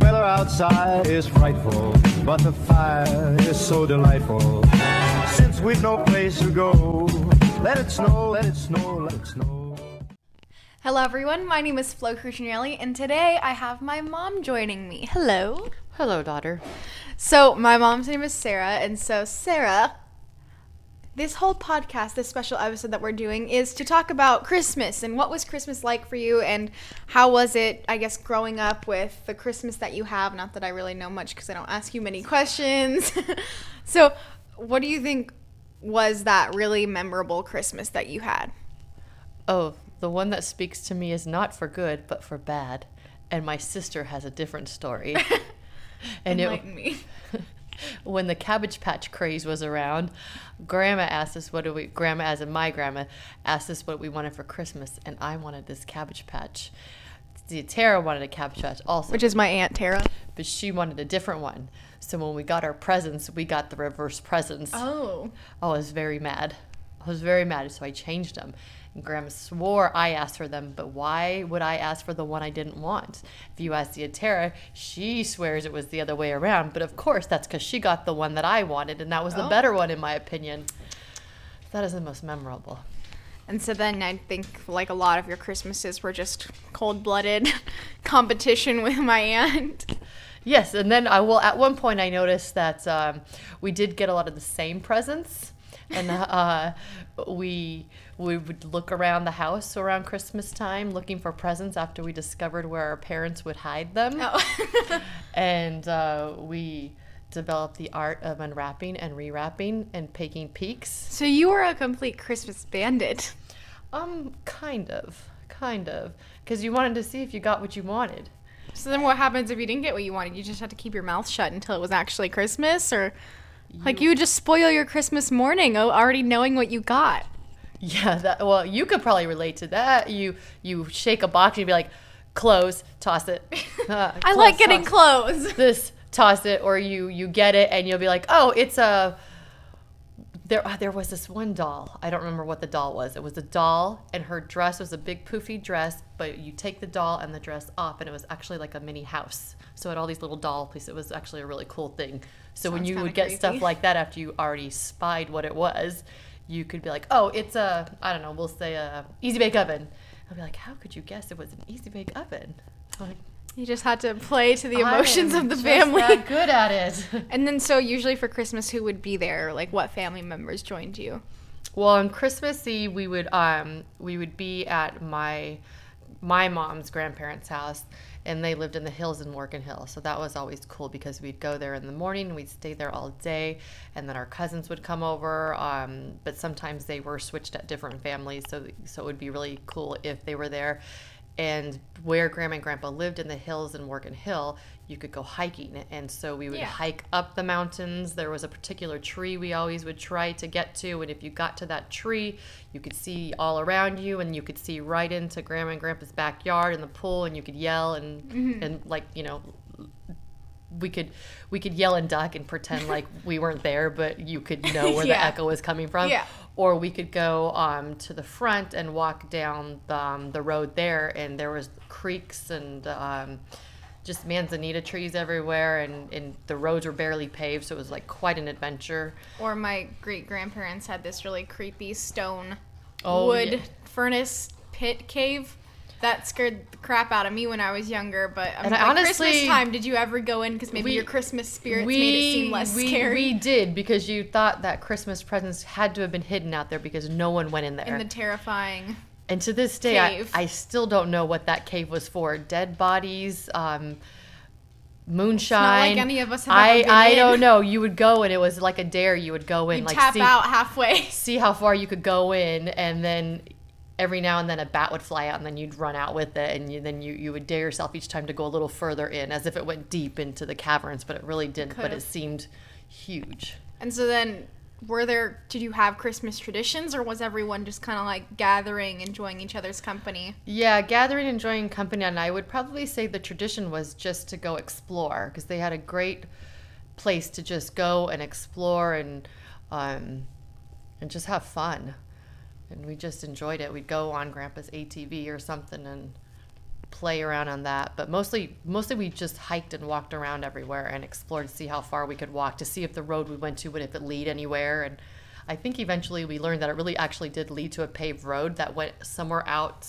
Weather outside is frightful, but the fire is so delightful. Since we've no place to go, let it snow, let it snow, let it snow. Hello, everyone. My name is Flo Cutrignelli, and today I have my mom joining me. Hello. Hello, daughter. So, my mom's name is Sara, and so, Sara, this whole podcast, this special episode that we're doing, is to talk about Christmas and what was Christmas like for you, and how was it, I guess, growing up with the Christmas that you have. Not that I really know much because I don't ask you many questions. so, what do you think was that really memorable Christmas that you had? Oh, the one that speaks to me is not for good, but for bad. And my sister has a different story. and Enlighten me. when the Cabbage Patch craze was around, Grandma asked us what do we. Grandma, as in my grandma, asked us what we wanted for Christmas, and I wanted this Cabbage Patch. See, Tara wanted a Cabbage Patch also, Which is my Aunt Tara. but she wanted a different one. So when we got our presents, we got the reverse presents. Oh. oh I was very mad. I was very mad, so I changed them. And Grandma swore I asked for them, but why would I ask for the one I didn't want? If you ask the Tara, she swears it was the other way around, but of course that's because she got the one that I wanted, and that was the Oh. better one in my opinion. That is the most memorable. And so then I think like a lot of your Christmases were just cold blooded competition with my aunt. Yes, and then I will. At one point, I noticed that um, we did get a lot of the same presents, and uh, we we would look around the house around Christmas time looking for presents after we discovered where our parents would hide them, Oh. and uh, we developed the art of unwrapping and rewrapping and taking peeks. so you were a complete Christmas bandit. Um, kind of, kind of, because you wanted to see if you got what you wanted. So then what happens if you didn't get what you wanted? You just had to keep your mouth shut until it was actually Christmas or like you would just spoil your Christmas morning o- already knowing what you got. Yeah, that well, you could probably relate to that. You you shake a box you'd be like, close, toss it. Uh, I close, like getting clothes. this, toss it, or you you get it and you'll be like, oh, it's a. There, uh, there was this one doll. I don't remember what the doll was. It was a doll, and her dress was a big poofy dress. But you take the doll and the dress off, and it was actually like a mini house. So it had all these little doll pieces. It was actually a really cool thing. So when you would get creepy. stuff like that after you already spied what it was, you could be like, oh, it's a, I don't know, we'll say a easy bake oven. I'll be like, how could you guess it was an easy bake oven? I'm like, You just had to play to the "I emotions of the family. good at it. And then so usually for Christmas who would be there? Like what family members joined you? well, on Christmas Eve, we would um we would be at my my mom's grandparents' house, and they lived in the hills in Morgan Hill. So that was always cool because we'd go there in the morning, and we'd stay there all day, and then our cousins would come over. Um, but sometimes they were switched at different families, so so it would be really cool if they were there. And where Grandma and Grandpa lived in the hills in Morgan Hill, you could go hiking. And so we would Yeah. hike up the mountains. There was a particular tree we always would try to get to. And if you got to that tree, you could see all around you and you could see right into Grandma and Grandpa's backyard and the pool and you could yell and, mm-hmm. and like, you know, we could we could yell and duck and pretend like we weren't there, but you could know where the echo was coming from. Yeah. Or we could go um, to the front and walk down the, um, the road there, and there was creeks and um, just manzanita trees everywhere, and, and the roads were barely paved, so it was like quite an adventure. Or my great grandparents had this really creepy stone Oh, wood yeah. furnace pit cave. That scared the crap out of me when I was younger. But um, And like honestly, Christmas time, did you ever go in? Because maybe we- your Christmas spirits made it seem less we, scary. We did because you thought that Christmas presents had to have been hidden out there because no one went in there. in the terrifying. And to this day, I, cave. I still don't know what that cave was for. Dead bodies, um, moonshine. Like any of us have I, I in. don't know. You would go and it was like a dare. You would go in, You like tap see, out halfway. see how far you could go in, and then every now and then a bat would fly out, and then you'd run out with it, and you, then you, you would dare yourself each time to go a little further in, as if it went deep into the caverns, but it really didn't. But it seemed huge. And so then, were there? Did you have Christmas traditions, or was everyone just kind of like gathering, enjoying each other's company? Yeah, gathering, enjoying company, and I would probably say the tradition was just to go explore because they had a great place to just go and explore and um, and just have fun. And we just enjoyed it. We'd go on Grandpa's ATV or something and play around on that. But mostly, mostly we just hiked and walked around everywhere and explored to see how far we could walk to see if the road we went to would if it lead anywhere. And I think eventually we learned that it really actually did lead to a paved road that went somewhere out,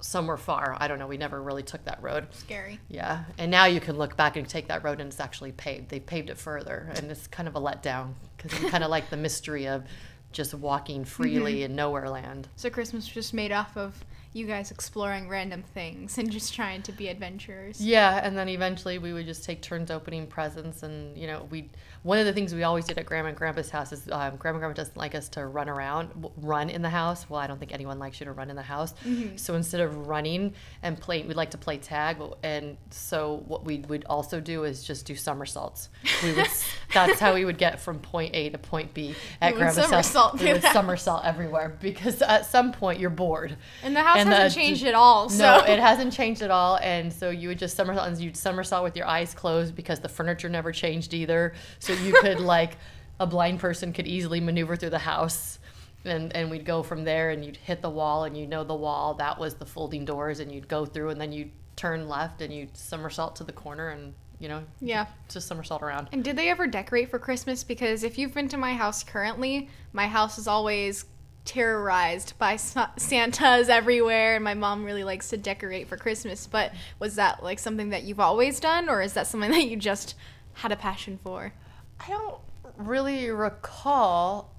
somewhere far. I don't know. We never really took that road. Scary. Yeah, and now you can look back and take that road and it's actually paved. They paved it further, and it's kind of a letdown because you kind of like the mystery of just walking mm-hmm. freely in nowhere land. So Christmas was just made off of you guys exploring random things and just trying to be adventurers. Yeah, and then eventually we would just take turns opening presents, and you know, we one of the things we always did at Grandma and Grandpa's house is um, Grandma and Grandpa doesn't like us to run around, w- run in the house. Well, I don't think anyone likes you to run in the house. So instead of running and playing, we'd like to play tag, and so what we would also do is just do somersaults. We would that's how we would get from point A to point B at Grandma's house. We would somersault everywhere because at some point you're bored. And the house And hasn't the- changed at all. So No, it hasn't changed at all. And so you would just somersault and you'd somersault with your eyes closed because the furniture never changed either. So you could like a blind person could easily maneuver through the house. And, and we'd go from there and you'd hit the wall and you know the wall that was the folding doors and you'd go through and then you'd turn left and you'd somersault to the corner and you know yeah. just somersault around And did they ever decorate for Christmas? Because if you've been to my house currently, my house is always terrorized by Santas everywhere, and my mom really likes to decorate for Christmas. But was that like something that you've always done, or is that something that you just had a passion for? I don't really recall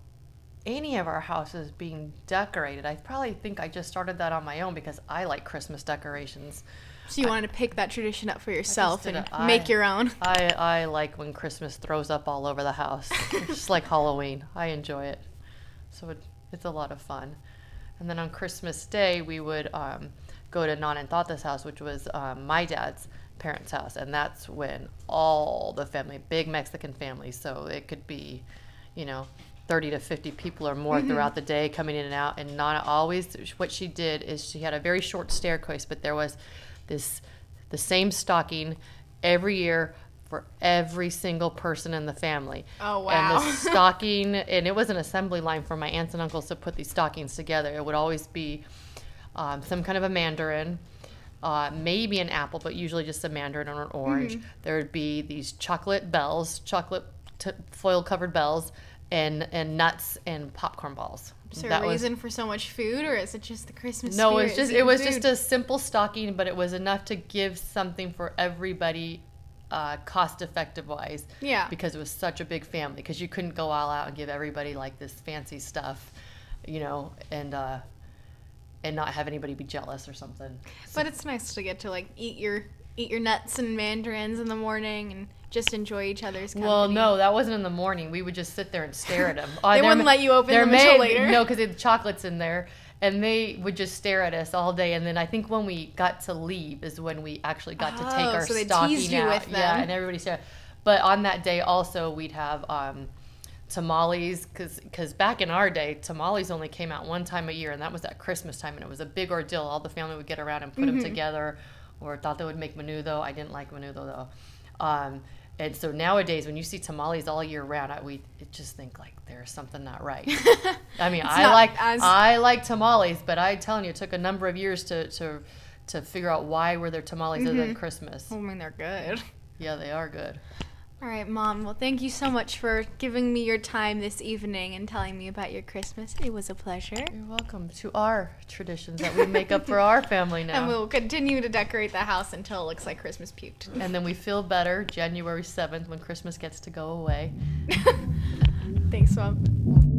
any of our houses being decorated. I probably think I just started that on my own because I like Christmas decorations. So you wanted to pick that tradition up for yourself and it. make your own. I, I like when Christmas throws up all over the house. it's just like Halloween. I enjoy it. So it, it's a lot of fun. And then on Christmas Day, we would um, go to Nan and Tata's house, which was um, my dad's parents' house. And that's when all the family, big Mexican family, so it could be, you know, 30 to 50 people or more throughout the day coming in and out. And Nana always, what she did is she had a very short staircase, but there was this, the same stocking every year for every single person in the family. Oh, wow! And the stocking, and it was an assembly line for my aunts and uncles to put these stockings together. It would always be um, some kind of a mandarin, uh, maybe an apple, but usually just a mandarin or an orange. Mm-hmm. There would be these chocolate bells, chocolate t- foil covered bells, and, and nuts and popcorn balls. Is there That a was- reason for so much food, or is it just the Christmas? no, it was just it was eating just a simple stocking, but it was enough to give something for everybody, uh, cost effective wise. Yeah. Because it was such a big family, because you couldn't go all out and give everybody like this fancy stuff, you know, and uh, and not have anybody be jealous or something. But it's nice to get to like eat your eat your nuts and mandarins in the morning and just enjoy each other's company. Well, no, that wasn't in the morning. We would just sit there and stare at them. They wouldn't let you open them until later? No, because the chocolates in there, and they would just stare at us all day. And then I think when we got to leave is when we actually got to take Oh, our so they stocking teased you out. with Yeah, and everybody stared. But on that day also we'd have um, tamales because back in our day tamales only came out one time a year and that was at christmas time and it was a big ordeal all the family would get around and put them Mm-hmm. together or thought they would make menudo i didn't like menudo though um, and so nowadays when you see tamales all year round I, we just think like there's something not right. I mean i like as- i like tamales but i'm telling you it took a number of years to to to figure out why were there tamales other Mm-hmm. than christmas. I mean, they're good. yeah they are good All right, Mom. Well, thank you so much for giving me your time this evening and telling me about your Christmas. It was a pleasure. You're welcome to our traditions that we make up for our family now. And we'll continue to decorate the house until it looks like Christmas puked. And then we feel better January 7th when Christmas gets to go away. Thanks, Mom.